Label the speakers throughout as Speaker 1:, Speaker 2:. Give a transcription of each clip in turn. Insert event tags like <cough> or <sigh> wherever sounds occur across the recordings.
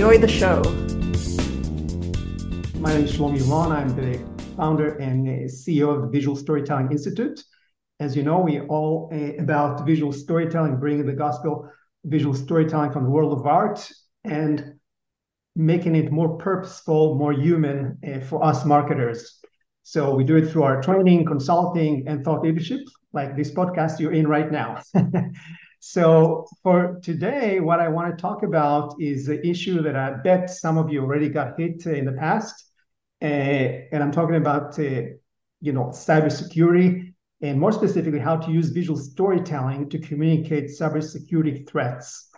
Speaker 1: Enjoy the show.
Speaker 2: My name is Shlomi Ron. I'm the founder and CEO of the Visual Storytelling Institute. As you know, we all uh, about visual storytelling, bringing the gospel visual storytelling from the world of art and making it more purposeful, more human uh, for us marketers. So we do it through our training, consulting, and thought leadership, like this podcast you're in right now. <laughs> So for today, what I want to talk about is the issue that I bet some of you already got hit in the past, uh, and I'm talking about uh, you know cybersecurity and more specifically how to use visual storytelling to communicate cybersecurity threats.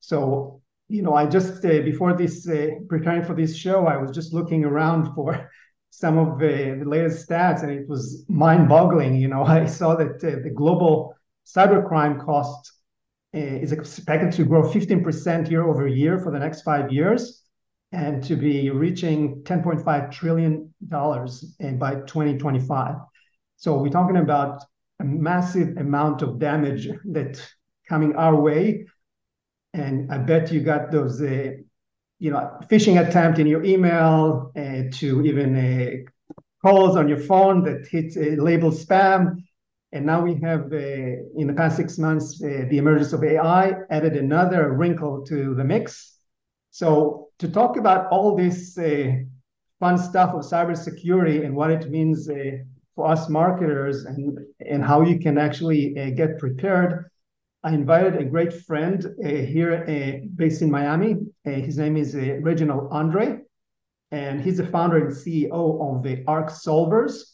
Speaker 2: So you know, I just uh, before this uh, preparing for this show, I was just looking around for <laughs> some of the, the latest stats, and it was mind-boggling. You know, <laughs> I saw that uh, the global cybercrime cost uh, is expected to grow 15% year over year for the next five years and to be reaching $10.5 trillion by 2025. So we're talking about a massive amount of damage that coming our way. And I bet you got those, uh, you know, phishing attempt in your email uh, to even calls on your phone that hit labeled spam and now we have, uh, in the past six months, uh, the emergence of AI added another wrinkle to the mix. So to talk about all this uh, fun stuff of cybersecurity and what it means uh, for us marketers and, and how you can actually uh, get prepared, I invited a great friend uh, here based in Miami. his name is Reginald Andre, and he's the founder and CEO of the Arc Solvers.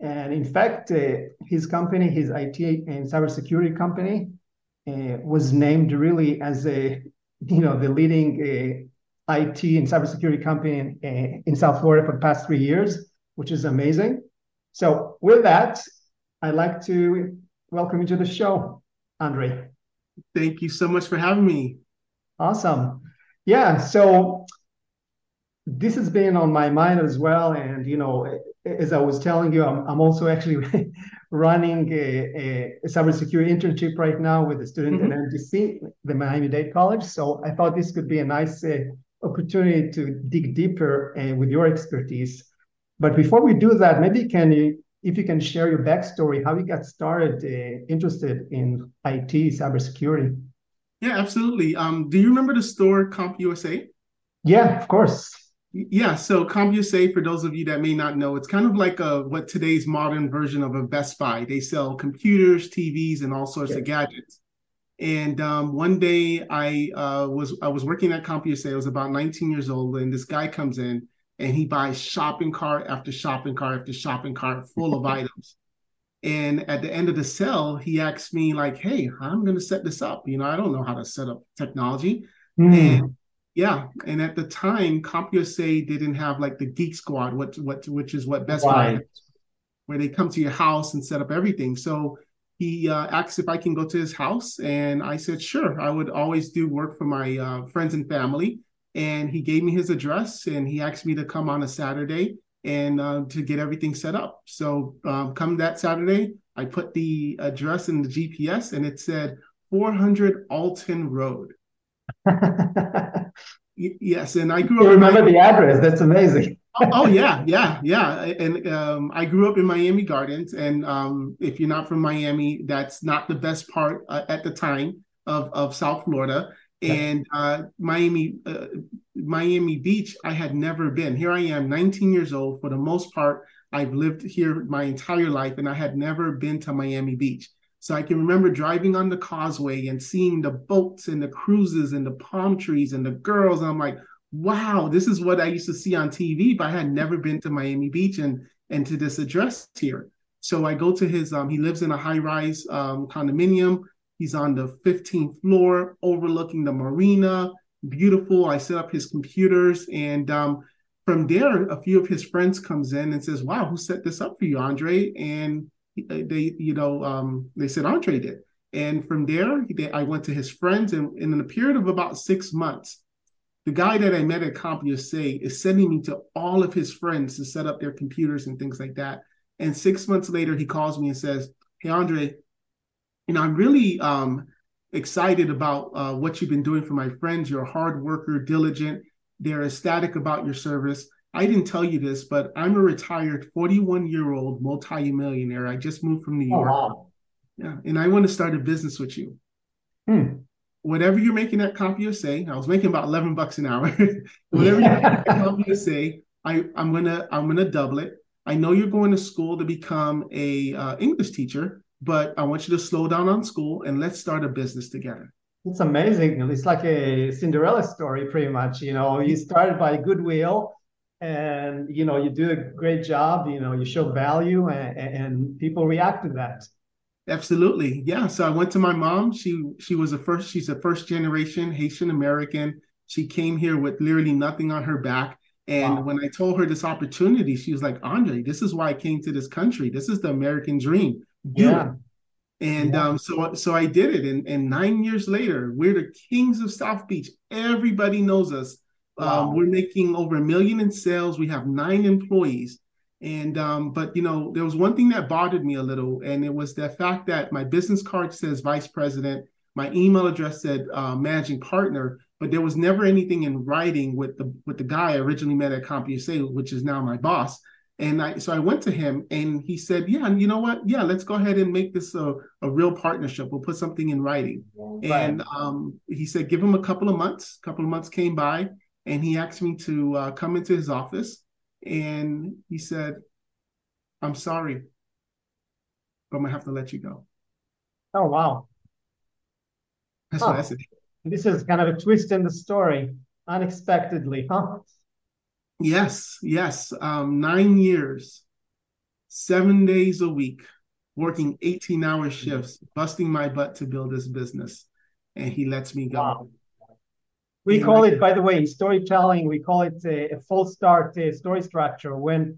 Speaker 2: And in fact, uh, his company, his IT and cybersecurity company, uh, was named really as a, you know, the leading uh, IT and cybersecurity company in, uh, in South Florida for the past three years, which is amazing. So with that, I'd like to welcome you to the show, Andre.
Speaker 3: Thank you so much for having me.
Speaker 2: Awesome. Yeah. So this has been on my mind as well. And, you know, as I was telling you, I'm, I'm also actually <laughs> running a, a, cybersecurity internship right now with a student mm-hmm. at MDC, the Miami-Dade College. So I thought this could be a nice uh, opportunity to dig deeper uh, with your expertise. But before we do that, maybe can you, if you can share your backstory, how you got started uh, interested in IT cybersecurity?
Speaker 3: Yeah, absolutely. Um, do you remember the store CompUSA?
Speaker 2: Yeah, of course.
Speaker 3: Yeah, so CompUSA, for those of you that may not know, it's kind of like a what today's modern version of a Best Buy. They sell computers, TVs, and all sorts yeah. of gadgets. And um, one day I uh, was I was working at CompUSA. I was about 19 years old, and this guy comes in and he buys shopping cart after shopping cart after shopping cart full of <laughs> items. And at the end of the sale, he asks me like, "Hey, I'm going to set this up. You know, I don't know how to set up technology." Mm. And yeah, and at the time, CompUSA didn't have like the Geek Squad, what what which is what Best right. Buy, where they come to your house and set up everything. So he uh, asked if I can go to his house, and I said sure. I would always do work for my uh, friends and family, and he gave me his address, and he asked me to come on a Saturday and uh, to get everything set up. So um, come that Saturday, I put the address in the GPS, and it said 400 Alton Road. <laughs> yes, and I grew
Speaker 2: you up. Remember the address? That's amazing.
Speaker 3: oh, oh, yeah, yeah, yeah. And um, I grew up in Miami Gardens, and um, if you're not from Miami, that's not the best part uh, at the time of of South Florida. And uh, Miami, uh, Miami Beach, I had never been. Here I am, 19 years old. For the most part, I've lived here my entire life, and I had never been to Miami Beach. So I can remember driving on the causeway and seeing the boats and the cruises and the palm trees and the girls. And I'm like, wow, this is what I used to see on TV, but I had never been to Miami Beach and and to this address here. So I go to his um, he lives in a high-rise um, condominium. He's on the 15th floor overlooking the marina. beautiful. I set up his computers, and um, from there, a few of his friends comes in and says, "Wow, who set this up for you, Andre?" And they, you know, um, they said Andre did. And from there, they, I went to his friends, and, and in a period of about six months, the guy that I met at CompUSA is sending me to all of his friends to set up their computers and things like that. And six months later, he calls me and says, "Hey, Andre, you know, I'm really um, excited about uh, what you've been doing for my friends. You're a hard worker, diligent. They're ecstatic about your service. I didn't tell you this, but I'm a retired 41 year old multi-millionaire. I just moved from New oh, York. Oh, wow. Yeah, and I want to start a business with you. Hmm whatever you're making at CompUSA, I was making about 11 bucks an hour. <laughs> whatever you're making at CompUSA, I, I'm gonna I'm gonna double it. I know you're going to school to become a uh, English teacher, but I want you to slow down on school and let's start a business together.
Speaker 2: It's amazing. It's like a Cinderella story, pretty much. You know, you started by goodwill, and you know you do a great job. You know, you show value, and, and people react to that.
Speaker 3: Absolutely. Yeah. So I went to my mom. She she was a first, she's a first generation Haitian American. She came here with literally nothing on her back. And wow. when I told her this opportunity, she was like, Andre, this is why I came to this country. This is the American dream. Do yeah. It. And yeah. um, so so I did it. And, and nine years later, we're the kings of South Beach. Everybody knows us. Um, wow. Um, we're making over a million in sales. We have nine employees. And um, but you know, there was one thing that bothered me a little, and it was the fact that my business card says vice president, my email address said uh, managing partner, but there was never anything in writing with the with the guy I originally met at CompUSA, which is now my boss. And I so I went to him and he said, Yeah, you know what? Yeah, let's go ahead and make this a, a real partnership. We'll put something in writing. Right. And um, he said, give him a couple of months. A couple of months came by and he asked me to uh, come into his office and he said, I'm sorry, but I'm gonna have to let you go.
Speaker 2: Oh wow.
Speaker 3: That's huh. what I said.
Speaker 2: This is kind of a twist in the story, unexpectedly, huh?
Speaker 3: Yes, yes. Um, nine years, seven days a week, working 18 hour shifts, busting my butt to build this business. And he lets me go. Wow.
Speaker 2: We call it, by the way, storytelling. We call it a, a full start a story structure. When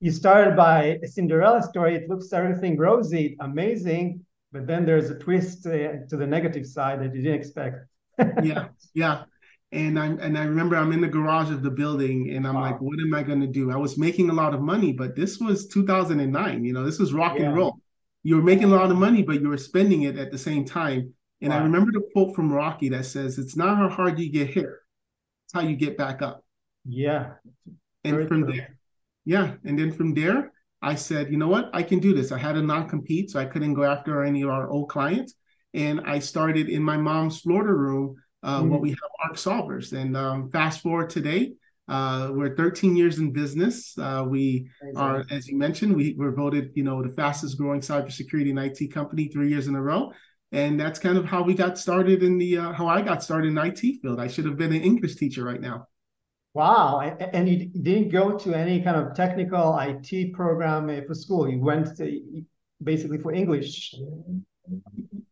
Speaker 2: you started by a Cinderella story, it looks everything rosy, amazing, but then there's a twist uh, to the negative side that you didn't expect. <laughs>
Speaker 3: yeah, yeah. And I and I remember I'm in the garage of the building, and I'm wow. like, what am I going to do? I was making a lot of money, but this was 2009. You know, this was rock yeah. and roll. You were making a lot of money, but you were spending it at the same time. And wow. I remember the quote from Rocky that says, "It's not how hard you get hit; it's how you get back up."
Speaker 2: Yeah.
Speaker 3: And Very from true. there, yeah, and then from there, I said, you know what, I can do this. I had a non-compete, so I couldn't go after any of our old clients, and I started in my mom's Florida room. Uh, mm-hmm. What we have ARC solvers, and um, fast forward today, uh, we're 13 years in business. Uh, we are, as you mentioned, we were voted, you know, the fastest growing cybersecurity and IT company three years in a row and that's kind of how we got started in the uh, how I got started in IT field. I should have been an English teacher right now.
Speaker 2: Wow, and you didn't go to any kind of technical IT program for school. You went to, basically for English.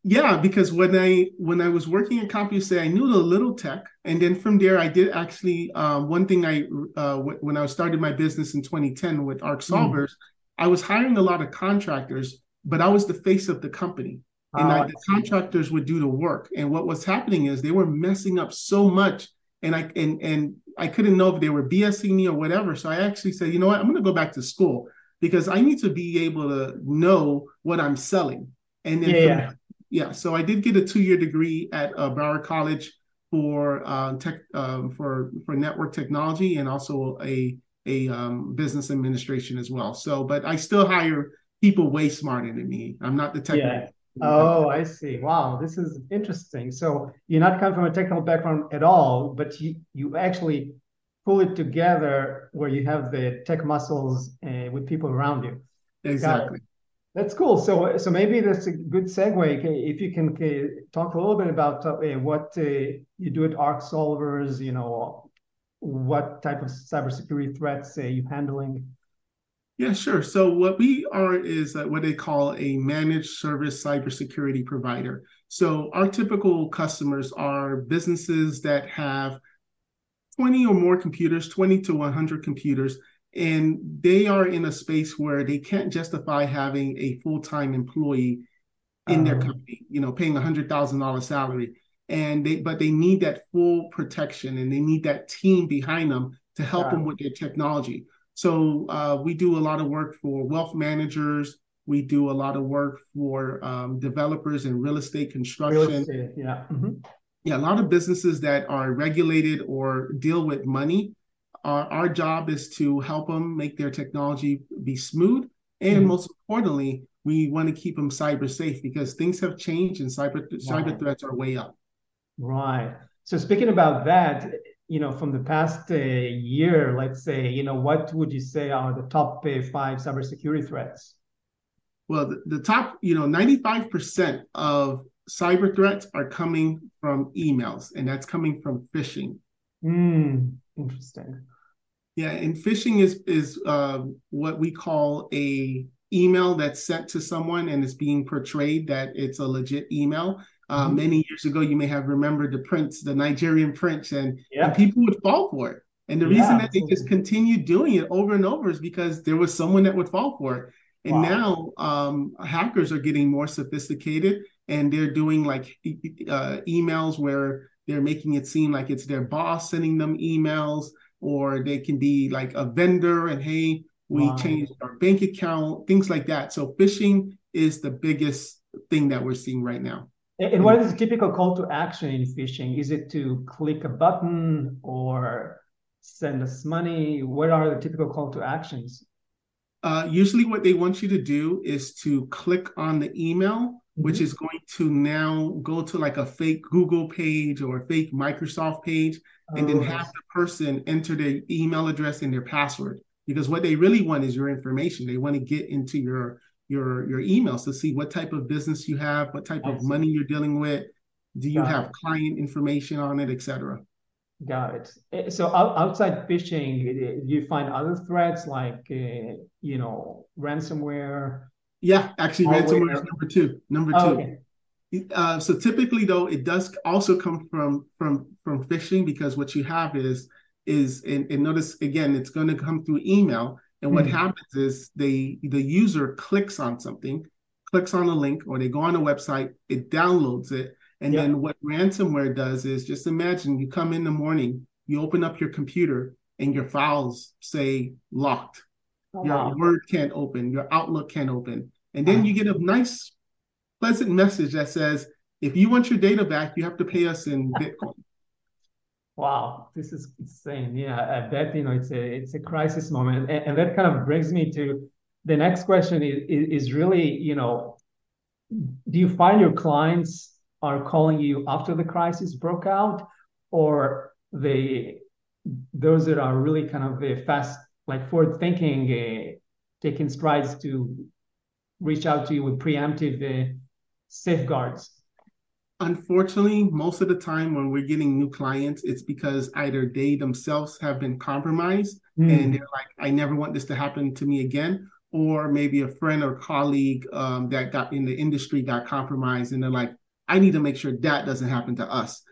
Speaker 3: Yeah, because when I when I was working at CompUSA, I knew a little tech, and then from there, I did actually um, one thing. I uh, w- when I started my business in 2010 with Arc hmm. Solvers, mm. I was hiring a lot of contractors, but I was the face of the company and the contractors would do the work. And what was happening is they were messing up so much, and I and and I couldn't know if they were BSing me or whatever. So I actually said, you know what, I'm going to go back to school because I need to be able to know what I'm selling. And then, yeah, from, yeah. So I did get a two year degree at uh, Broward College for uh, tech um, for for network technology and also a a um, business administration as well. So, but I still hire people way smarter than me. I'm not the tech. Yeah.
Speaker 2: Oh, I see. Wow, this is interesting. So you're not coming from a technical background at all, but you, you actually pull it together where you have the tech muscles uh, with people around you.
Speaker 3: Exactly.
Speaker 2: That's cool. So, so maybe that's a good segue. If you can talk a little bit about uh, what uh, you do at Arc Solvers, you know, what type of cybersecurity threats are you handling?
Speaker 3: Yeah, sure. So what we are is uh, what they call a managed service cybersecurity provider. So our typical customers are businesses that have 20 or more computers, 20 to 100 computers, and they are in a space where they can't justify having a full-time employee in their uh-huh. company, you know, paying a hundred thousand dollar salary. And they but they need that full protection and they need that team behind them to help yeah. them with their technology. So uh, we do a lot of work for wealth managers. We do a lot of work for um, developers and real estate construction. Real estate,
Speaker 2: yeah. Mm-hmm.
Speaker 3: Yeah, a lot of businesses that are regulated or deal with money. Our, our job is to help them make their technology be smooth. And mm-hmm. most importantly, we want to keep them cyber safe because things have changed and cyber cyber threats are way up.
Speaker 2: Right. So speaking about that, you know, from the past uh, year, let's say, you know, what would you say are the top uh, five cybersecurity threats?
Speaker 3: Well, the, the top, you know, 95% of cyber threats are coming from emails, and that's coming from phishing.
Speaker 2: Mm, interesting.
Speaker 3: Yeah, and phishing is is uh, what we call a email that's sent to someone and it's being portrayed that it's a legit email. Uh, mm-hmm. Many years ago, you may have remembered the prince, the Nigerian prince, and, yeah. and people would fall for it. And the yeah, reason that they just continue doing it over and over is because there was someone that would fall for it. And wow. now um, hackers are getting more sophisticated and they're doing like uh, emails where they're making it seem like it's their boss sending them emails, or they can be like a vendor and hey, we wow. changed our bank account, things like that. So phishing is the biggest thing that we're seeing right now.
Speaker 2: And what is the typical call to action in phishing? Is it to click a button or send us money? What are the typical call to actions?
Speaker 3: Uh, usually, what they want you to do is to click on the email, mm-hmm. which is going to now go to like a fake Google page or a fake Microsoft page, and oh, then have the person enter their email address and their password because what they really want is your information. They want to get into your your your emails to see what type of business you have, what type of money you're dealing with. Do you Got have it. client information on it, etc.
Speaker 2: Got it. Eh, so outside phishing, you find other threats like uh, you know ransomware?
Speaker 3: Yeah, actually, ransomware is number two. Number two. Oh, okay. Uh, so typically, though, it does also come from from from phishing because what you have is is and, and notice again it's going to come through email and what mm-hmm. happens is they the user clicks on something clicks on a link or they go on a website it downloads it and yeah. then what ransomware does is just imagine you come in the morning you open up your computer and your files say locked oh, your wow. word can't open your outlook can't open and then wow. you get a nice pleasant message that says if you want your data back you have to pay us in bitcoin
Speaker 2: Wow, this is insane. Yeah, I bet you know it's a it's a crisis moment, and, and that kind of brings me to the next question. Is, is really you know, do you find your clients are calling you after the crisis broke out, or they those that are really kind of uh, fast, like forward thinking, uh, taking strides to reach out to you with preemptive uh, safeguards?
Speaker 3: Unfortunately, most of the time when we're getting new clients, it's because either they themselves have been compromised mm. and they're like, I never want this to happen to me again. Or maybe a friend or colleague um, that got in the industry got compromised and they're like, I need to make sure that doesn't happen to us.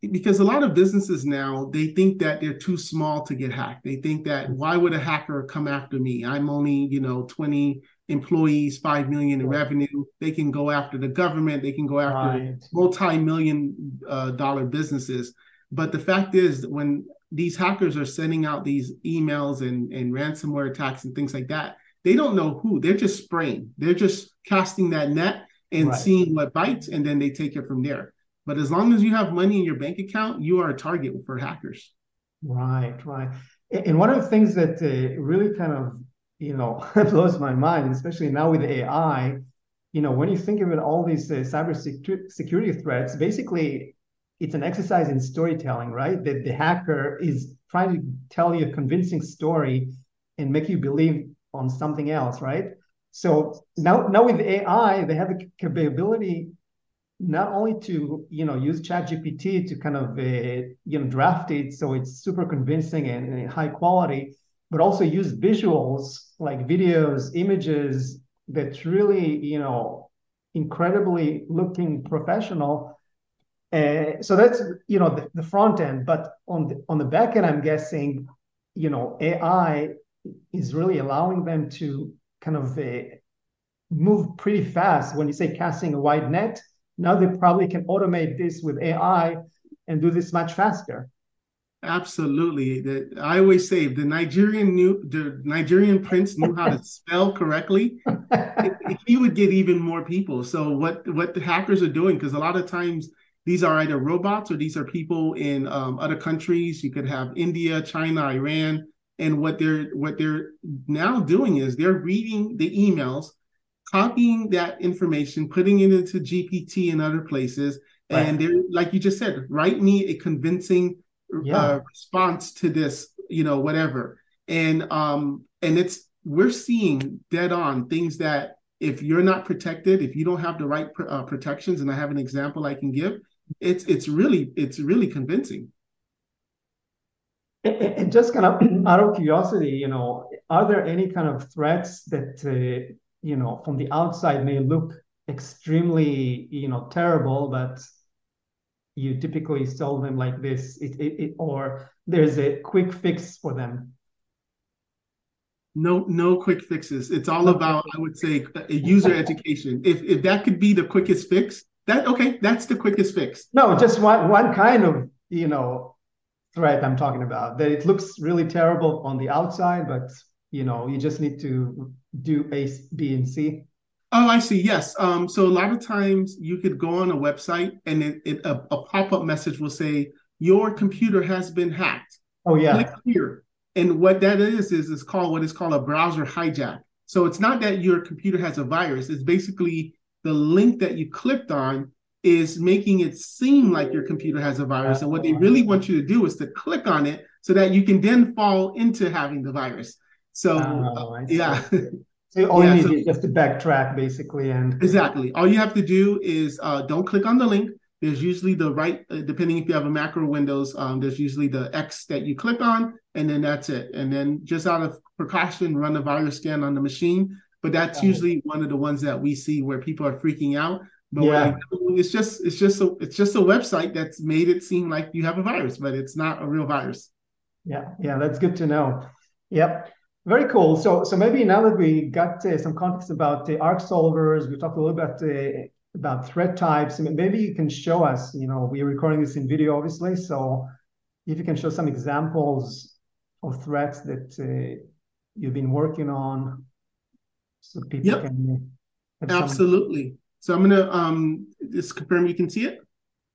Speaker 3: Because a lot of businesses now, they think that they're too small to get hacked. They think that why would a hacker come after me? I'm only, you know, 20 employees, five million in revenue. They can go after the government. They can go after right. multi-million uh, dollar businesses. But the fact is, when these hackers are sending out these emails and, and ransomware attacks and things like that, they don't know who. They're just spraying. They're just casting that net and right. seeing what bites, and then they take it from there. But as long as you have money in your bank account, you are a target for hackers.
Speaker 2: Right, right. And one of the things that uh, really kind of you know <laughs> blows my mind, especially now with AI. You know, when you think about all these uh, cyber security threats, basically it's an exercise in storytelling, right? That the hacker is trying to tell you a convincing story and make you believe on something else, right? So now, now with AI, they have the capability not only to you know use ChatGPT to kind of uh, you know draft it so it's super convincing and, and high quality, but also use visuals like videos, images that really, you know, incredibly looking professional. Uh, so that's you know the, the, front end, but on the on the back end, I'm guessing, you know, AI is really allowing them to kind of uh, move pretty fast. When you say casting a wide net, now they probably can automate this with AI and do this much faster.
Speaker 3: Absolutely. The, I always say the Nigerian knew the Nigerian prince knew how to <laughs> spell correctly, <laughs> he would get even more people. So what what the hackers are doing, because a lot of times these are either robots or these are people in um, other countries. You could have India, China, Iran, and what they're what they're now doing is they're reading the emails, copying that information, putting it into GPT and other places, right. and they're like you just said, write me a convincing yeah. uh, response to this, you know, whatever. And um, and it's we're seeing dead on things that if you're not protected, if you don't have the right pr- uh, protections, and I have an example I can give, it's it's really it's really convincing.
Speaker 2: And just kind of <clears throat> out of curiosity, you know, are there any kind of threats that uh, you know from the outside may look extremely you know terrible, but you typically solve them like this. It, it, it, or there's a quick fix for them.
Speaker 3: No no quick fixes. It's all about i would say a user education. If if that could be the quickest fix that okay that's the quickest fix.
Speaker 2: No just one one kind of you know threat i'm talking about. That it looks really terrible on the outside but you know you just need to do a b and c
Speaker 3: Oh, I see. Yes. Um, so a lot of times you could go on a website and it, it a, a pop-up message will say your computer has been hacked.
Speaker 2: Oh yeah.
Speaker 3: Click here. And what that is it's is called what is called a browser hijack. So it's not that your computer has a virus. It's basically the link that you clicked on is making it seem like your computer has a virus. And what they really want you to do is to click on it so that you can then fall into having the virus. So oh, uh, yeah. <laughs>
Speaker 2: So all yeah, you need so, is just to backtrack basically and
Speaker 3: exactly. All you have to do is uh, don't click on the link. There's usually the right, uh, depending if you have a Mac or Windows, um, there's usually the X that you click on, and then that's it. And then just out of precaution, run a virus scan on the machine. But that's usually one of the ones that we see where people are freaking out. But yeah. it's just it's just a it's just a website that's made it seem like you have a virus, but it's not a real virus.
Speaker 2: Yeah, yeah, that's good to know. Yep. Very cool. So, so maybe now that we got uh, some context about the ARC solvers, we talked a little bit uh, about threat types. Maybe you can show us. You know, we're recording this in video, obviously. So, if you can show some examples of threats that uh, you've been working on, so people yep. can.
Speaker 3: Absolutely. Some... So I'm gonna um just confirm you can see it.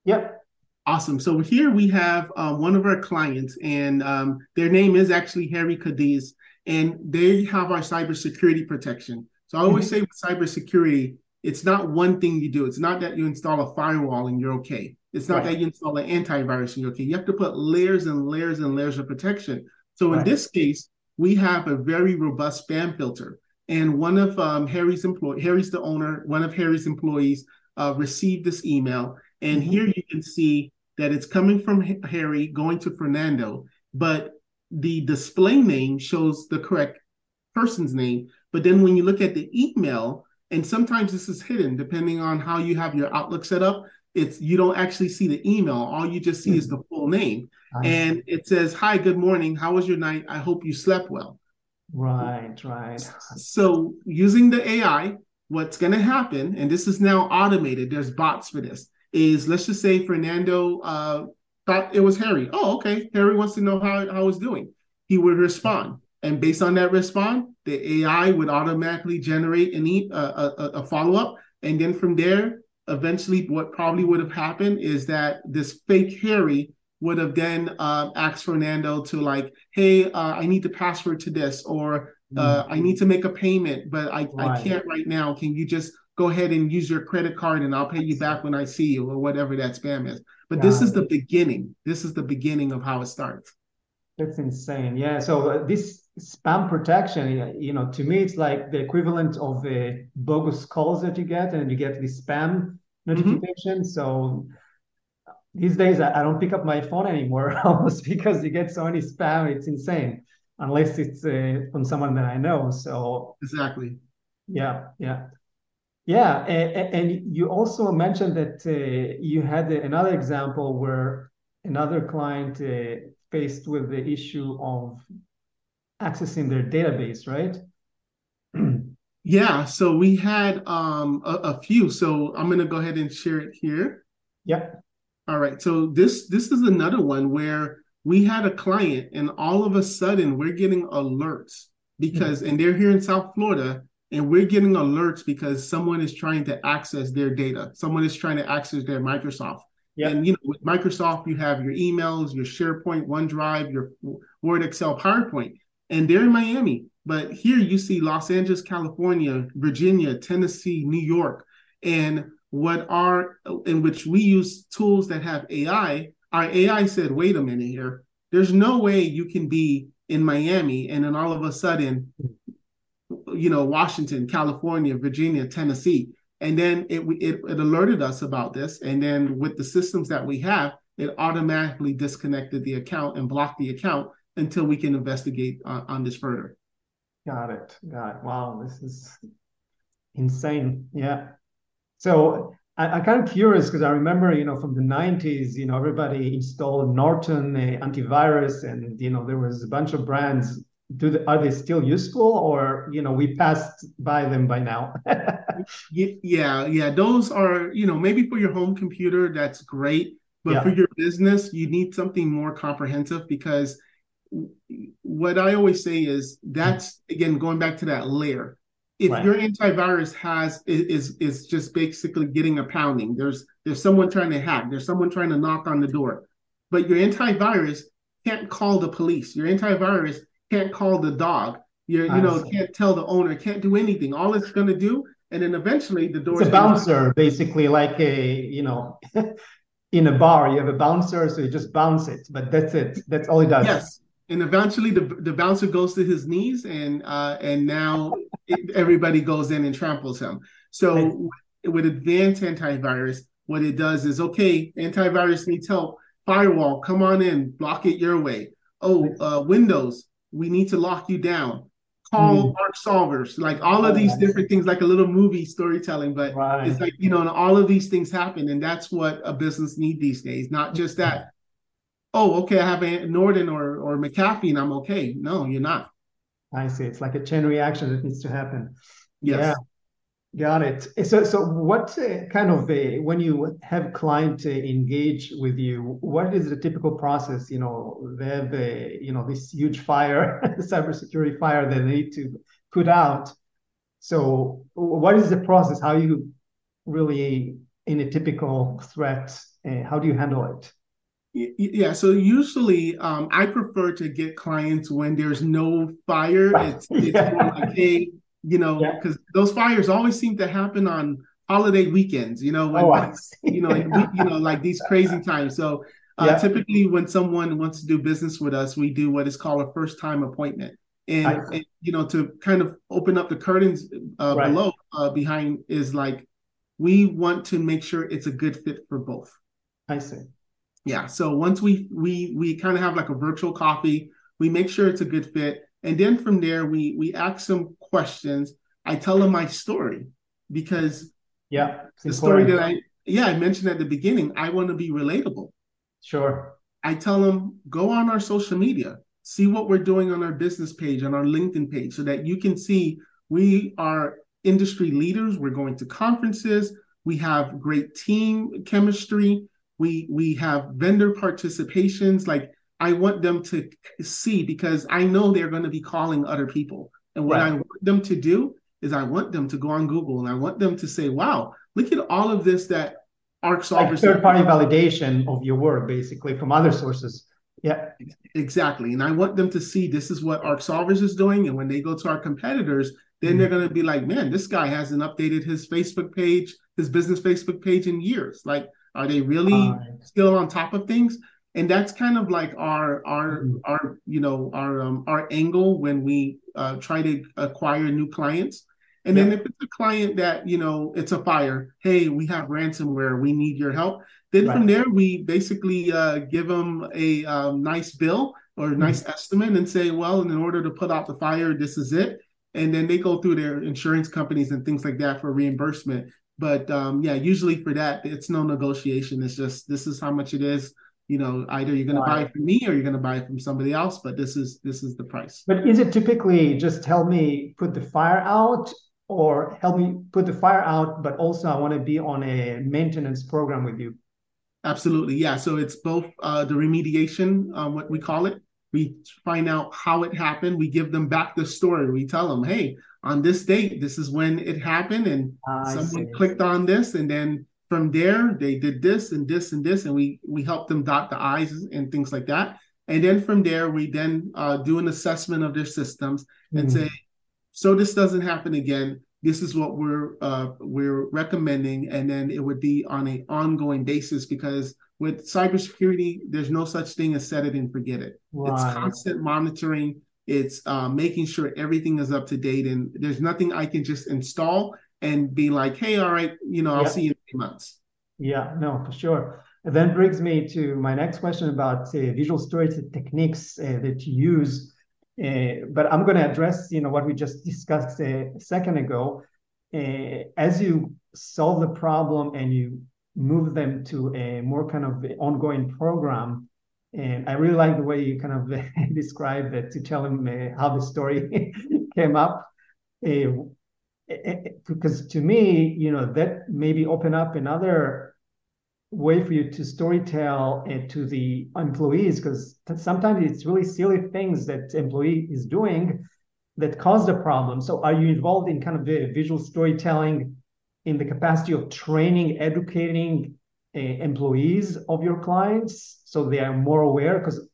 Speaker 2: Yep.
Speaker 3: Awesome. So here we have um, one of our clients, and um, their name is actually Harry Cadiz and they have our cybersecurity protection. So I always mm-hmm. say with cybersecurity, it's not one thing you do. It's not that you install a firewall and you're okay. It's not right. that you install an antivirus and you're okay. You have to put layers and layers and layers of protection. So right. in this case, we have a very robust spam filter. And one of um, Harry's employee, Harry's the owner, one of Harry's employees uh, received this email. And mm-hmm. here you can see that it's coming from Harry going to Fernando, but the display name shows the correct person's name. But then when you look at the email, and sometimes this is hidden depending on how you have your Outlook set up, it's you don't actually see the email. All you just see mm-hmm. is the full name. And it says, Hi, good morning. How was your night? I hope you slept well.
Speaker 2: Right, right.
Speaker 3: So using the AI, what's going to happen, and this is now automated, there's bots for this, is let's just say Fernando uh, thought it was Harry. Oh, okay. Harry wants to know how, how it's doing. He would respond. And based on that response, the AI would automatically generate an e- a, a, a follow up. And then from there, eventually, what probably would have happened is that this fake Harry would have then uh, asked Fernando to, like, hey, uh, I need the password to this, or uh, I need to make a payment, but I, right. I can't right now. Can you just go ahead and use your credit card and I'll pay you back when I see you, or whatever that spam is. But this is the beginning. This is the beginning of how it starts.
Speaker 2: That's insane. Yeah. So uh, this spam protection, you know, to me, it's like the equivalent of the bogus calls that you get, and you get the spam notification. Mm-hmm. So these days, I, I, don't pick up my phone anymore, <laughs> almost because you get so many spam. It's insane, unless it's uh, from someone that I know. So
Speaker 3: exactly.
Speaker 2: Yeah. Yeah. Yeah, and, and you also mentioned that uh, you had another example where another client uh, faced with the issue of accessing their database, right? <clears throat>
Speaker 3: yeah, so we had um, a, a few. So I'm going to go ahead and share it here.
Speaker 2: Yep.
Speaker 3: All right. So this this is another one where we had a client, and all of a sudden we're getting alerts because, mm-hmm. and they're here in South Florida, and we're getting alerts because someone is trying to access their data. Someone is trying to access their Microsoft. Yep. And you know, with Microsoft, you have your emails, your SharePoint, OneDrive, your Word, Excel, PowerPoint, and they're in Miami. But here you see Los Angeles, California, Virginia, Tennessee, New York, and what are in which we use tools that have AI. Our AI said, "Wait a minute here. There's no way you can be in Miami and then all of a sudden you know, Washington, California, Virginia, Tennessee. And then it, it, it alerted us about this. And then with the systems that we have, it automatically disconnected the account and blocked the account until we can investigate on, on this further.
Speaker 2: Got it. Got it. Wow, this is insane. Yeah. So I, am kind of curious because I remember, you know, from the 90s, you know, everybody installed Norton uh, antivirus, and you know, there was a bunch of brands do the, are they still useful or you know we passed by them by now <laughs>
Speaker 3: yeah yeah those are you know maybe for your home computer that's great but yeah. for your business you need something more comprehensive because what i always say is that's again going back to that layer if right. your antivirus has is is just basically getting a pounding there's there's someone trying to hack there's someone trying to knock on the door but your antivirus can't call the police your antivirus can't call the dog. You're, you know, can't tell the owner, can't do anything. All it's going to do, and then eventually the door.
Speaker 2: It's a bouncer, basically, like a you know, <laughs> in a bar, you have a bouncer, so you just bounce it, but that's it. That's all he does.
Speaker 3: Yes, and eventually the the bouncer goes to his knees, and uh, and now it, everybody goes in and tramples him. So with advanced antivirus, what it does is okay, antivirus needs help. Firewall, come on in, block it your way. Oh, uh, Windows, we need to lock you down. Call mm. ARC solvers, like all of these different things, like a little movie storytelling. But right. it's like you know, and all of these things happen, and that's what a business need these days. Not just that. Oh, okay, I have a Norton or or McAfee, and I'm okay. No, you're not.
Speaker 2: I see. It's like a chain reaction that needs to happen.
Speaker 3: Yes. Yeah.
Speaker 2: Got it. So, so what uh, kind of a, when you have client uh, engage with you, what is the typical process? You know, they have a, you know this huge fire, <laughs> cybersecurity fire that they need to put out. So, what is the process? How you really in a typical threat? Uh, how do you handle it?
Speaker 3: Yeah, so usually um, I prefer to get clients when there's no fire. It's, it's yeah. more like, hey, you know, because yeah. those fires always seem to happen on holiday weekends, you know, when, oh, you know, you know, like these crazy times. So uh, yeah. typically when someone wants to do business with us, we do what is called a first time appointment. And, and, you know, to kind of open up the curtains uh, right. below uh, behind is like, we want to make sure it's a good fit for both.
Speaker 2: I see.
Speaker 3: Yeah. So once we we we kind of have like a virtual coffee, we make sure it's a good fit and then from there, we we ask some questions. I tell them my story because
Speaker 2: yeah,
Speaker 3: the story that I yeah I mentioned at the beginning. I want to be relatable.
Speaker 2: Sure.
Speaker 3: I tell them go on our social media, see what we're doing on our business page, on our LinkedIn page, so that you can see we are industry leaders. We're going to conferences. We have great team chemistry. We we have vendor participations. Like I want them to see because I know they're going to be calling other people. And what right. I want them to do is I want them to go on Google and I want them to say, wow, look at all of this that ARC solvers. Like
Speaker 2: third party validation of your work, basically, from other sources. Yeah.
Speaker 3: Exactly. And I want them to see this is what ARC solvers is doing. And when they go to our competitors, then mm-hmm. they're going to be like, man, this guy hasn't updated his Facebook page, his business Facebook page in years. Like, are they really uh, still on top of things? And that's kind of like our our mm-hmm. our you know our um, our angle when we uh, try to acquire new clients and yeah. then if it's a client that you know it's a fire hey we have ransomware we need your help then right. from there we basically uh, give them a um, nice bill or a mm-hmm. nice estimate and say well in order to put out the fire this is it and then they go through their insurance companies and things like that for reimbursement. But um, yeah, usually for that, it's no negotiation. It's just this is how much it is. You know, either you're going to buy it from me or you're going to buy it from somebody else. But this is this is the price.
Speaker 2: But is it typically just help me put the fire out, or help me put the fire out, but also I want to be on a maintenance program with you?
Speaker 3: Absolutely, yeah. So it's both uh, the remediation, um, what we call it. We find out how it happened. We give them back the story. We tell them, hey, on this date, this is when it happened, and I someone see. clicked on this, and then from there they did this and this and this, and we we help them dot the i's and things like that. And then from there, we then uh, do an assessment of their systems and mm. say, so this doesn't happen again. This is what we're uh, we're recommending, and then it would be on an ongoing basis because with cybersecurity, there's no such thing as set it and forget it. Right. It's constant monitoring it's uh, making sure everything is up to date, and there's nothing I can just install and be like, "Hey, all right, you know, I'll see you months."
Speaker 2: Yeah, no, for sure. And then brings me to my next question about uh, visual storage techniques uh, that you use. Uh, but I'm going to address, you know, what we just discussed uh, a second ago. Uh, as you solve the problem and you move them to a more kind of ongoing program, and I really like the way you kind of <laughs> describe it to tell uh, how the story <laughs> came up. Because to me, you know, that maybe open up another way for you to storytell uh, to the employees because sometimes it's really silly things that employee is doing that cause the problem. So are you involved in kind of the visual storytelling in the capacity of training, educating uh, employees of your clients so they are more aware? Because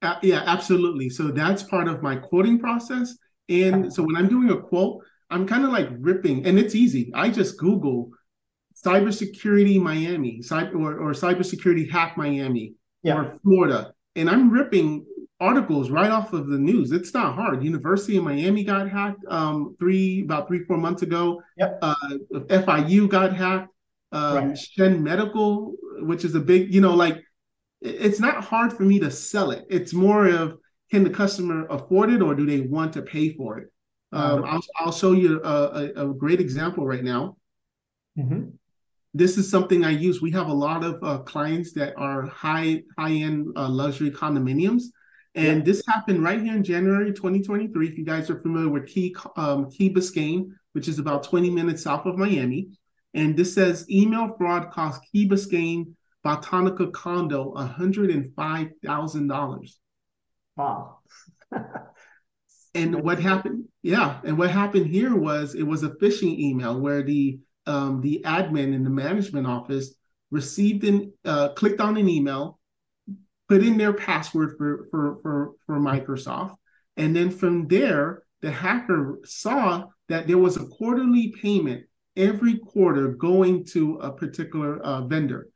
Speaker 3: uh, yeah absolutely. So that's part of my quoting process and so when i'm doing a quote i'm kind of like ripping and it's easy i just google cybersecurity miami cyber or, or cybersecurity hack miami yeah. or florida and i'm ripping articles right off of the news. It's not hard. University of Miami got hacked um, three about three four months ago. Yep. Uh, FIU got hacked um, right. Shen Medical, which is a big, you know, like it's not hard for me to sell it. It's more of can the customer afford it or do they want to pay for it? Um, I'll, I'll show you a, a, a great example right now. Mm-hmm. This is something I use. We have a lot of uh, clients that are high high end uh, luxury condominiums, and yeah. this happened right here in January 2023. If you guys are familiar with Key um, Key Biscayne, which is about 20 minutes south of Miami, and this says email fraud cost Key Biscayne Botanica condo $105,000.
Speaker 2: Wow. <laughs>
Speaker 3: and what happened? Yeah. And what happened here was it was a phishing email where the um, the admin in the management office received an uh, clicked on an email, put in their password for for for for Microsoft, and then from there the hacker saw that there was a quarterly payment every quarter going to a particular uh, vendor.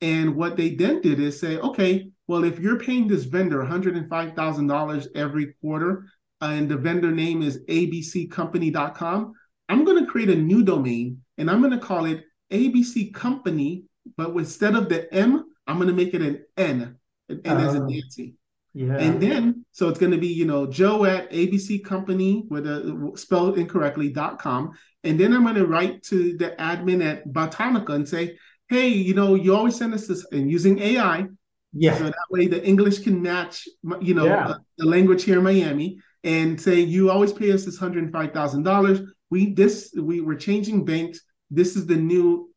Speaker 3: And what they then did is say, okay, well, if you're paying this vendor $105,000 every quarter, uh, and the vendor name is abccompany.com, I'm going to create a new domain and I'm going to call it ABC Company, but instead of the M, I'm going to make it an N, and uh, as a oh. Nancy. Yeah. And then, so it's going to be, you know, Joe at ABC Company with a spelled incorrectly dot com. And then I'm going to write to the admin at Botanica and say, hey, you know, you always send us this and using AI. Yeah. So that way the English can match, you know, yeah. uh, the language here in Miami and say, you always pay us this $105,000. We, this, we were changing banks. This is the new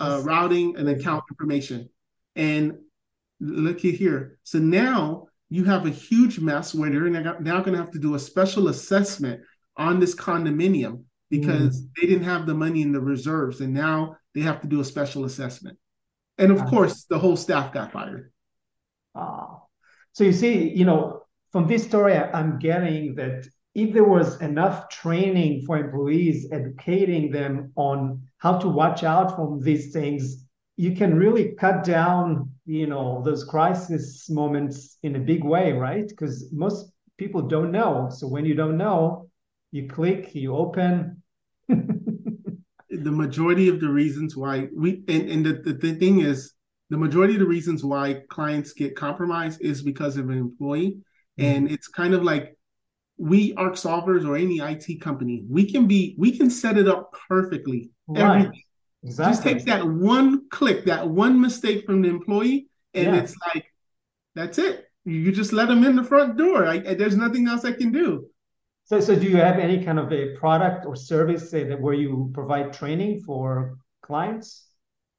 Speaker 3: uh, routing and account information. And look here. So now you have a huge mess where they're now going to have to do a special assessment on this condominium because mm. they didn't have the money in the reserves and now they have to do a special assessment and of course the whole staff got fired
Speaker 2: so you see you know from this story i'm getting that if there was enough training for employees educating them on how to watch out from these things you can really cut down you know those crisis moments in a big way right? Because most people don't know. So when you don't know you click you open. <laughs>
Speaker 3: The majority of the reasons why we and, and the, the thing is the majority of the reasons why clients get compromised is because of an employee mm-hmm. and it's kind of like we ARC solvers or any IT company, we can be we can set it up perfectly.
Speaker 2: Right.
Speaker 3: Everything.
Speaker 2: Exactly.
Speaker 3: Just takes that one click, that one mistake from the employee, and
Speaker 2: Yeah.
Speaker 3: it's like, that's it. You just let them in the front door. I, there's nothing else I can do.
Speaker 2: So, so do you have any kind of a product or service say, that where you provide training for clients?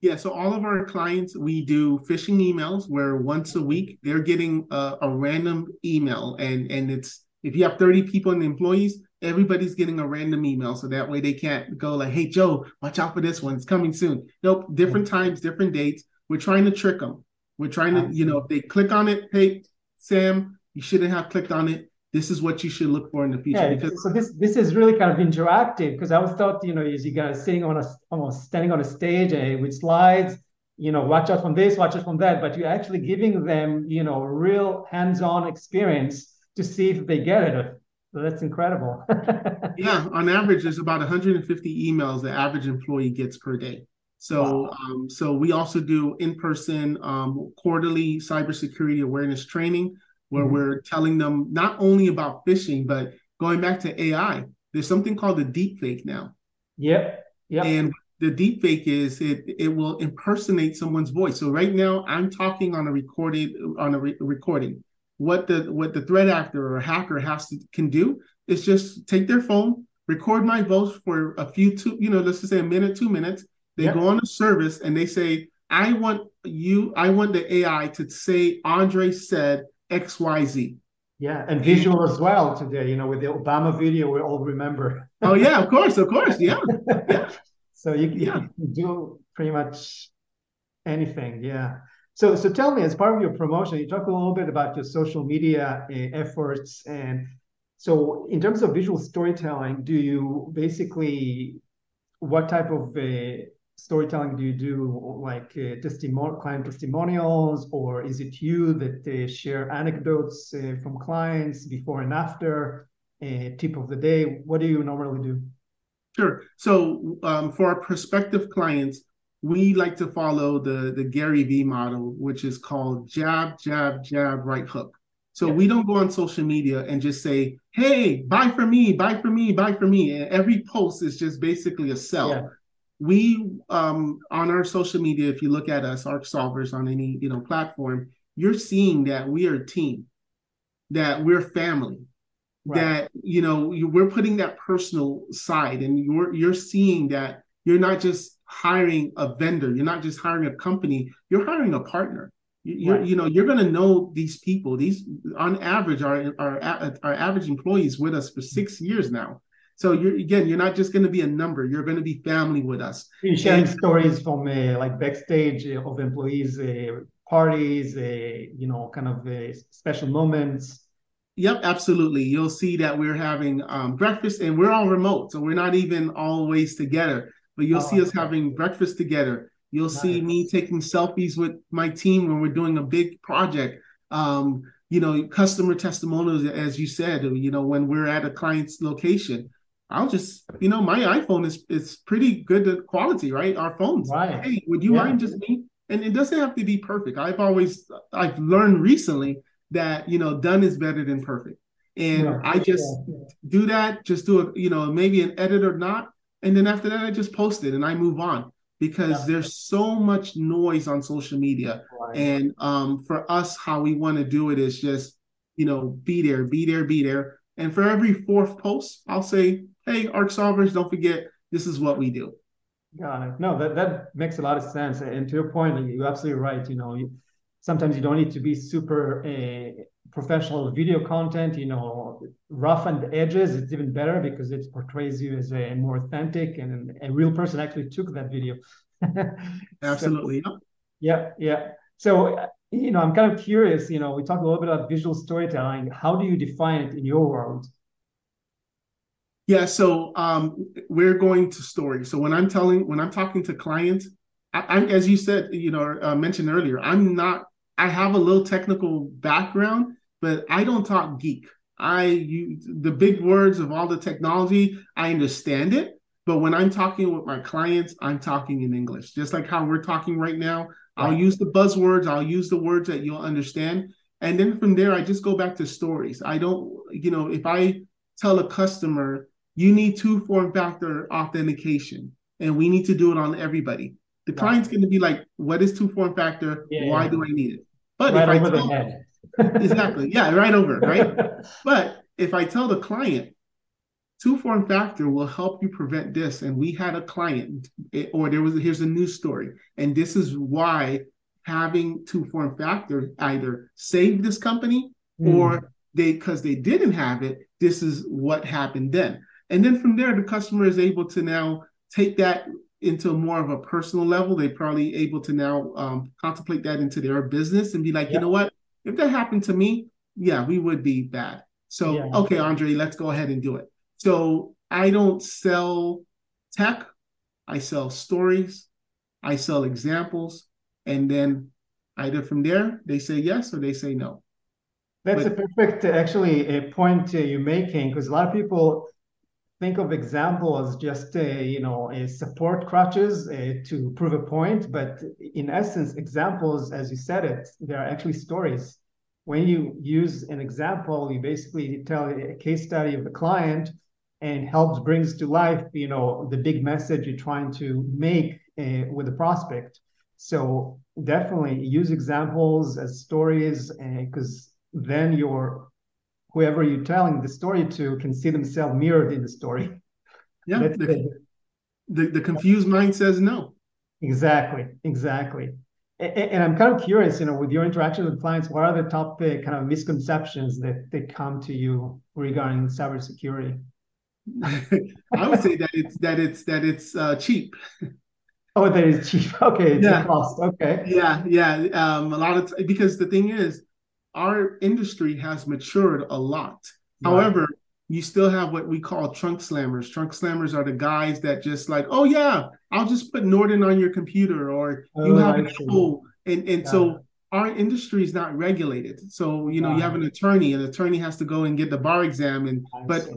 Speaker 3: Yeah, so all of our clients, we do phishing emails where once a week they're getting a, a random email, and and it's if you have 30 people in the employees, everybody's getting a random email, so that way they can't go like, "Hey Joe, watch out for this one; it's coming soon." Nope, different times, different dates. We're trying to trick them. We're trying to, you know, if they click on it, hey Sam, you shouldn't have clicked on it. This is what you should look for in the future.
Speaker 2: Yeah,
Speaker 3: because
Speaker 2: so this this is really kind of interactive because I always thought you know is you guys sitting on a almost standing on a stage uh, with slides, you know, watch out from this, watch out from that, but you're actually giving them you know real hands-on experience to see if they get it. So that's incredible. <laughs>
Speaker 3: yeah, on average, there's about 150 emails the average employee gets per day. So,
Speaker 2: Wow.
Speaker 3: um, so we also do in-person um, quarterly cybersecurity awareness training, where
Speaker 2: Mhm.
Speaker 3: we're telling them not only about phishing, but going back to AI. There's something called the deep fake now,
Speaker 2: yep, yep,
Speaker 3: and the deep fake is it it will impersonate someone's voice. So right now, I'm talking on a recorded on a re- recording. What the what the threat actor or hacker has to can do is just take their phone, record my voice for a few two, you know, let's just say a minute, two minutes. They
Speaker 2: Yep.
Speaker 3: go on a service and they say, I want you, I want the AI to say Andre said XYZ.
Speaker 2: yeah, and visual as well today. You know, with the Obama video, we all remember.
Speaker 3: Oh yeah, of course, of course. Yeah. <laughs> Yeah.
Speaker 2: So you, you
Speaker 3: Yeah.
Speaker 2: do pretty much anything. Yeah. So so tell me, as part of your promotion, you talk a little bit about your social media uh, efforts, and so in terms of visual storytelling, do you basically what type of uh, storytelling do you do? Like uh, testimonial, client testimonials, or is it you that uh, share anecdotes uh, from clients before and after? Uh, tip of the day. What do you normally do?
Speaker 3: Sure. So um, for our prospective clients, we like to follow the the Gary Vee model, which is called jab, jab, jab, right hook. So
Speaker 2: Yeah.
Speaker 3: we don't go on social media and just say, "Hey, buy for me, buy for me, buy for me." And every post is just basically a sell.
Speaker 2: Yeah.
Speaker 3: We um, on our social media, if you look at us, Arc Solvers on any you know platform, you're seeing that we are a team, that we're family,
Speaker 2: Right.
Speaker 3: that you know you, we're putting that personal side and you're you're seeing that you're not just hiring a vendor you're not just hiring a company you're hiring a partner You-
Speaker 2: Right.
Speaker 3: you know you're going to know these people these on average our our our average employees with us for 6 years now so you're again you're not just going to be a number you're going to be family with us
Speaker 2: You're sharing
Speaker 3: And-
Speaker 2: stories from uh, like backstage uh, of employees' uh, parties, uh, you know, kind of uh, special moments.
Speaker 3: Yep, absolutely. You'll see that we're having um, breakfast and we're all remote. So we're not even always together, but you'll
Speaker 2: Oh,
Speaker 3: see us having breakfast together. You'll see me taking selfies with my team when we're doing a big project. Um, you know, customer testimonials, as you said, you know, when we're at a client's location. I'll just, you know, my iPhone is is pretty good quality, right? Our phones.
Speaker 2: Right.
Speaker 3: Hey, would you
Speaker 2: Yeah.
Speaker 3: mind just me? And it doesn't have to be perfect. I've always I've learned recently that you know done is better than perfect and
Speaker 2: Yeah,
Speaker 3: i just
Speaker 2: yeah.
Speaker 3: do that just do a you know maybe an edit or not and then after that i just post it and i move on because there's so much noise on social media
Speaker 2: Right.
Speaker 3: and um, for us how we want to do it is just you know be there be there be there and for every fourth post i'll say hey arc solvers don't forget this is what we do
Speaker 2: Got it. No, that, that makes a lot of sense. And to your point, you're absolutely right. You know, you, sometimes you don't need to be super uh, professional video content. You know, rough on the edges, it's even better because it portrays you as a more authentic and a real person actually took that video. <laughs> So-
Speaker 3: absolutely
Speaker 2: Yeah, yeah. So, you know, I'm kind of curious, you know, we talked a little bit about visual storytelling. How do you define it in your world?
Speaker 3: Yeah, so um, we're going to story. So when I'm telling, when I'm talking to clients, I, I, as you said, you know, uh, mentioned earlier, I'm not. I have a little technical background, but I don't talk geek. I use the big words of all the technology. I understand it, but when I'm talking with my clients, I'm talking in English, just like how we're talking right now. I'll use the buzzwords. I'll use the words that you'll understand, and then from there, I just go back to stories. I don't, you know, if I tell a customer you need two form factor authentication and we need to do it on everybody, the right. client's going to be like, what is two form factor? Yeah, Why yeah. do I need it?
Speaker 2: But right if I tell,
Speaker 3: exactly, yeah, right over, right? <laughs> but if I tell the client, two form factor will help you prevent this, and we had a client, or there was here's a news story, and this is why having two form factor either saved this company mm. or they because they didn't have it, this is what happened then. And then from there, the customer is able to now take that into more of a personal level. They're probably able to now um, contemplate that into their business and be like, you know what? If that happened to me, yeah, we would be bad. So, yeah. okay, Andre, let's go ahead and do it. So I don't sell tech. I sell stories. I sell examples. And then either from there, they say yes or they say no.
Speaker 2: That's but, a perfect, actually, a point uh, you're making because a lot of people think of example as just uh, you know a support crutches uh, to prove a point but in essence examples as you said it they are actually stories when you use an example you basically tell a case study of the client and helps brings to life you know the big message you're trying to make uh, with the prospect so definitely use examples as stories because uh, then you're whoever you're telling the story to can see themselves mirrored in the story.
Speaker 3: Yeah, the, the, the, confused mind says no.
Speaker 2: Exactly, exactly. And, and, I'm kind of curious, you know, with your interaction with clients, what are the top uh, kind of misconceptions that they come to you regarding cybersecurity?
Speaker 3: I would say that it's that it's that it's uh, cheap.
Speaker 2: Oh, that is cheap. <laughs> Okay, it's
Speaker 3: yeah.
Speaker 2: a cost. Okay.
Speaker 3: Yeah, yeah. Um, a lot of t- because the thing is, our industry has matured a lot. Right. However, you still have what we call trunk slammers. Trunk slammers are the guys that just like, oh yeah, I'll just put Norton on your computer, or oh, you have an Apple, and and yeah. so our industry is not regulated. So you know, you have an attorney, an attorney has to go and get the bar exam, and but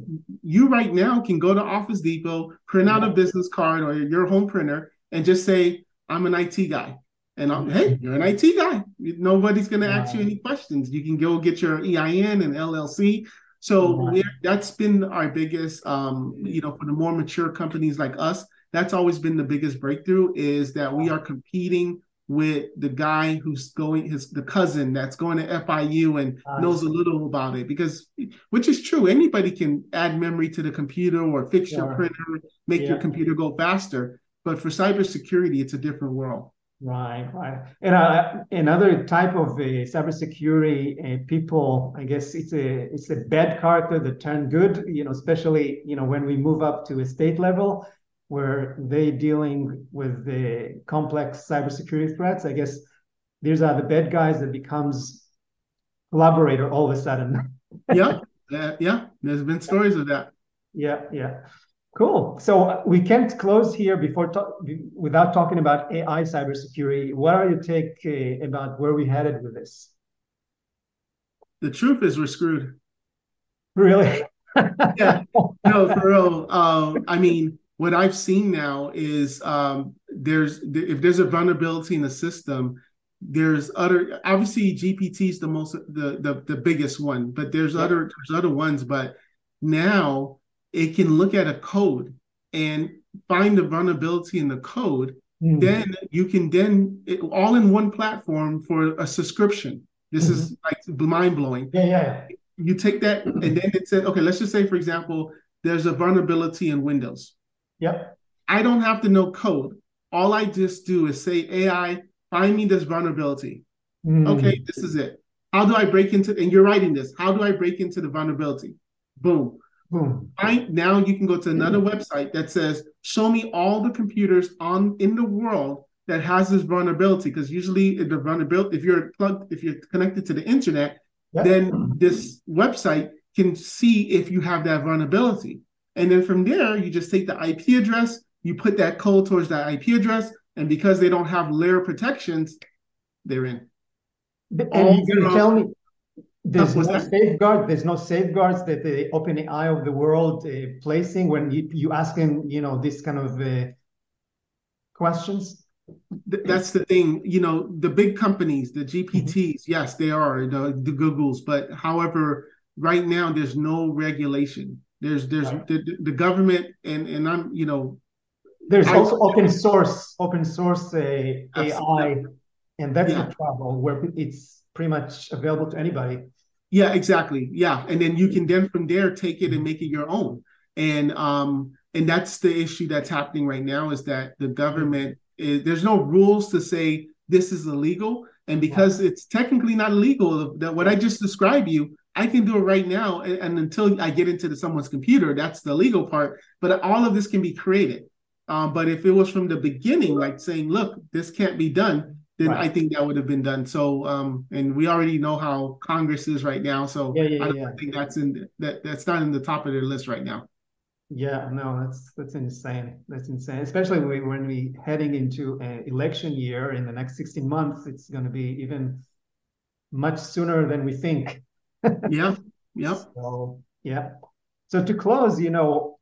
Speaker 3: you right now can go to Office Depot, print yeah. out a business card or your home printer, and just say, I'm an IT guy. And I'm, hey, you're an IT guy. Nobody's going to ask you any questions. You can go get your EIN and LLC. So that's been our biggest, um, you know, for the more mature companies like us, that's always been the biggest breakthrough is that we are competing with the guy who's going his the cousin that's going to FIU and knows a little about it because which is true anybody can add memory to the computer or fix sure. your printer make yeah. your computer go faster but for cybersecurity it's a different world
Speaker 2: Right, right. And uh, another type of uh, cybersecurity uh, people, I guess it's a it's a bad character that turn good. You know, especially you know when we move up to a state level where they dealing with the complex cybersecurity threats. I guess these are the bad guys that becomes collaborator all of a sudden. <laughs>
Speaker 3: yeah, yeah. There's been stories of that.
Speaker 2: Yeah, yeah. Cool. So uh, we can't close here before talk, without talking about AI cybersecurity. What are your take uh, about where we headed with this?
Speaker 3: The truth is we're screwed.
Speaker 2: Really? <laughs>
Speaker 3: yeah. No, for real. Um, I mean, what I've seen now is um, there's if there's a vulnerability in the system, there's other obviously GPT is the most the the, the biggest one, but there's yeah. other there's other ones. But now it can look at a code and find the vulnerability in the code. Mm. Then you can then it, all in one platform for a subscription. This mm-hmm. is like mind blowing.
Speaker 2: Yeah, yeah.
Speaker 3: You take that and then it said, okay, let's just say, for example, there's a vulnerability in Windows.
Speaker 2: Yep.
Speaker 3: I don't have to know code. All I just do is say, AI, find me this vulnerability. Mm. Okay, this is it. How do I break into, and you're writing this, how do I break into the vulnerability? Boom. Boom. Right now, you can go to another mm-hmm. website that says, "Show me all the computers on in the world that has this vulnerability." Because usually, the vulnerability, if you're plugged, if you're connected to the internet, yep. then this website can see if you have that vulnerability. And then from there, you just take the IP address, you put that code towards that IP address, and because they don't have layer protections, they're in.
Speaker 2: And you can tell me there's no safeguard. There's no safeguards that the OpenAI of the world uh, placing when you, you ask him, you know, this kind of uh, questions.
Speaker 3: That's the thing, you know, the big companies, the GPTs, mm-hmm. yes, they are the, the Googles, but however, right now there's no regulation. There's there's right. the, the government and and I'm you know
Speaker 2: there's I, also open source open source uh, AI and that's yeah. the trouble where it's pretty much available to anybody.
Speaker 3: Yeah, exactly. Yeah, and then you can then from there take it and make it your own. And um and that's the issue that's happening right now is that the government is, there's no rules to say this is illegal and because it's technically not illegal that what i just described you i can do it right now and, and until i get into the, someone's computer that's the legal part but all of this can be created um, but if it was from the beginning like saying look this can't be done then right. i think that would have been done so um, and we already know how congress is right now so yeah, yeah, i don't yeah. think that's in that that's not in the top of their list right now
Speaker 2: yeah, no, that's that's insane. That's insane. Especially when we're heading into an election year in the next 16 months, it's going to be even much sooner than we think.
Speaker 3: Yeah. Yeah. <laughs>
Speaker 2: So, yeah. So to close, you know,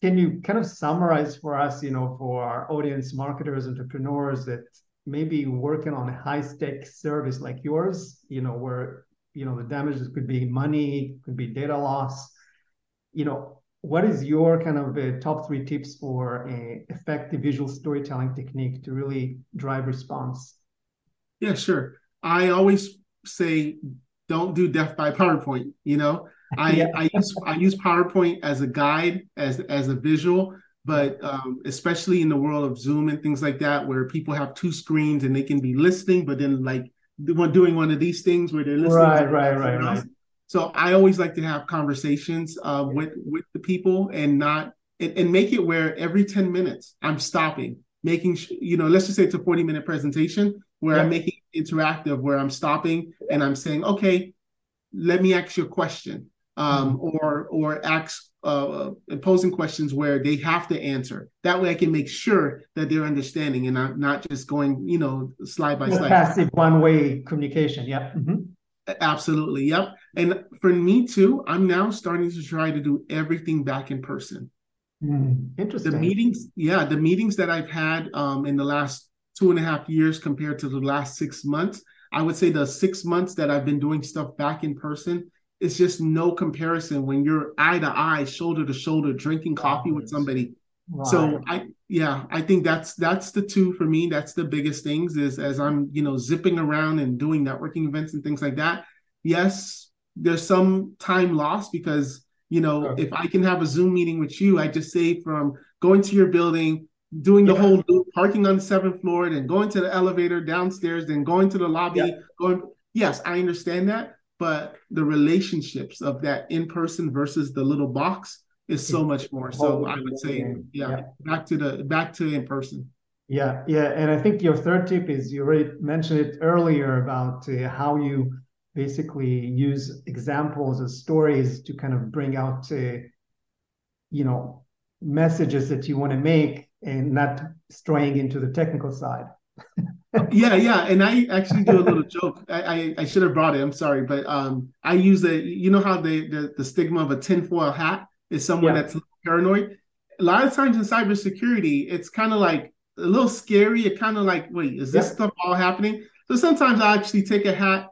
Speaker 2: can you kind of summarize for us, you know, for our audience, marketers, entrepreneurs that maybe working on a high stake service like yours, you know, where you know the damages could be money, could be data loss, you know, what is your kind of uh, top three tips for a effective visual storytelling technique to really drive response?
Speaker 3: Yeah, sure. I always say don't do death by PowerPoint. You know, I, yeah. I use I use PowerPoint as a guide, as as a visual, but um, especially in the world of Zoom and things like that, where people have two screens and they can be listening, but then like doing one of these things where they're listening.
Speaker 2: Right, right, right, right.
Speaker 3: So I always like to have conversations uh, with with the people and not and, and, make it where every 10 minutes I'm stopping, making you know, let's just say it's a 40 minute presentation where yeah. I'm making interactive, where I'm stopping and I'm saying, okay, let me ask you a question. Um, mm-hmm. or or ask uh, posing questions where they have to answer. That way, I can make sure that they're understanding and I'm not just going, you know, slide by slide.
Speaker 2: Passive one way communication. Yeah. Mm-hmm.
Speaker 3: Absolutely. Yep. And for me too, I'm now starting to try to do everything back in person.
Speaker 2: Mm, interesting.
Speaker 3: The meetings, yeah, the meetings that I've had um, in the last two and a half years compared to the last six months, I would say the six months that I've been doing stuff back in person, it's just no comparison when you're eye to eye, shoulder to shoulder, drinking coffee with somebody. So I yeah, I think that's that's the two for me. That's the biggest things is as I'm, you know, zipping around and doing networking events and things like that. Yes, there's some time lost because, you know, okay. if I can have a Zoom meeting with you, I just say from going to your building, doing the yeah. whole loop, parking on the seventh floor, then going to the elevator downstairs, then going to the lobby, yeah. going yes, I understand that. But the relationships of that in person versus the little box, is so much more. So I would say, yeah, yeah, back to the back to in person.
Speaker 2: Yeah, yeah, and I think your third tip is you already mentioned it earlier about uh, how you basically use examples of stories to kind of bring out, uh, you know, messages that you want to make and not straying into the technical side. <laughs>
Speaker 3: yeah, yeah, and I actually do a little joke. I, I, I should have brought it. I'm sorry, but um, I use the you know how the the, the stigma of a tinfoil hat is someone yeah. that's paranoid. A lot of times in cybersecurity, it's kind of like a little scary. It kind of like, wait, is this yeah. stuff all happening? So sometimes I actually take a hat,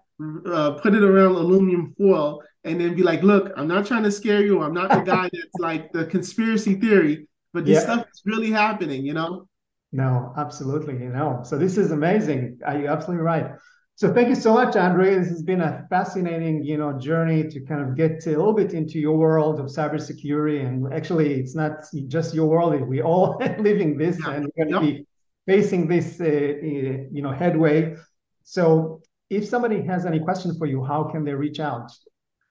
Speaker 3: uh, put it around aluminum foil, and then be like, look, I'm not trying to scare you. I'm not the guy that's like the conspiracy theory, but this yeah. stuff is really happening, you know?
Speaker 2: No, absolutely. You know, so this is amazing. Are you absolutely right? So thank you so much, Andre. This has been a fascinating, you know, journey to kind of get a little bit into your world of cybersecurity. And actually, it's not just your world; we all <laughs> living this, yeah. and we're going to be facing this, uh, uh, you know, headway. So, if somebody has any question for you, how can they reach out?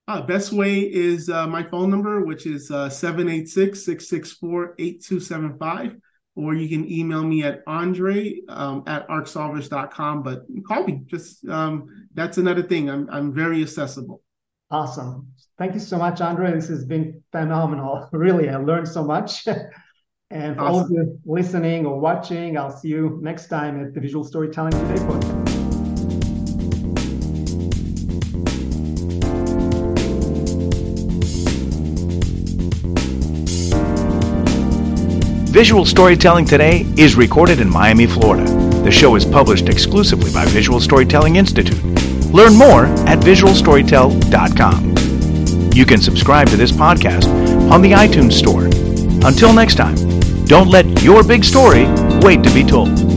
Speaker 3: Uh, best way is uh, my phone number, which is uh, 786 664 8275 or you can email me at andre um, at arcsolvers.com. But call me. Just um, that's another thing. I'm I'm very accessible.
Speaker 2: Awesome. Thank you so much, Andre. This has been phenomenal. <laughs> Really, I learned so much. <laughs> and for awesome. all of you listening or watching, I'll see you next time at the Visual Storytelling Today podcast.
Speaker 4: Visual Storytelling Today is recorded in Miami, Florida. The show is published exclusively by Visual Storytelling Institute. Learn more at visualstorytell.com. You can subscribe to this podcast on the iTunes Store. Until next time, don't let your big story wait to be told.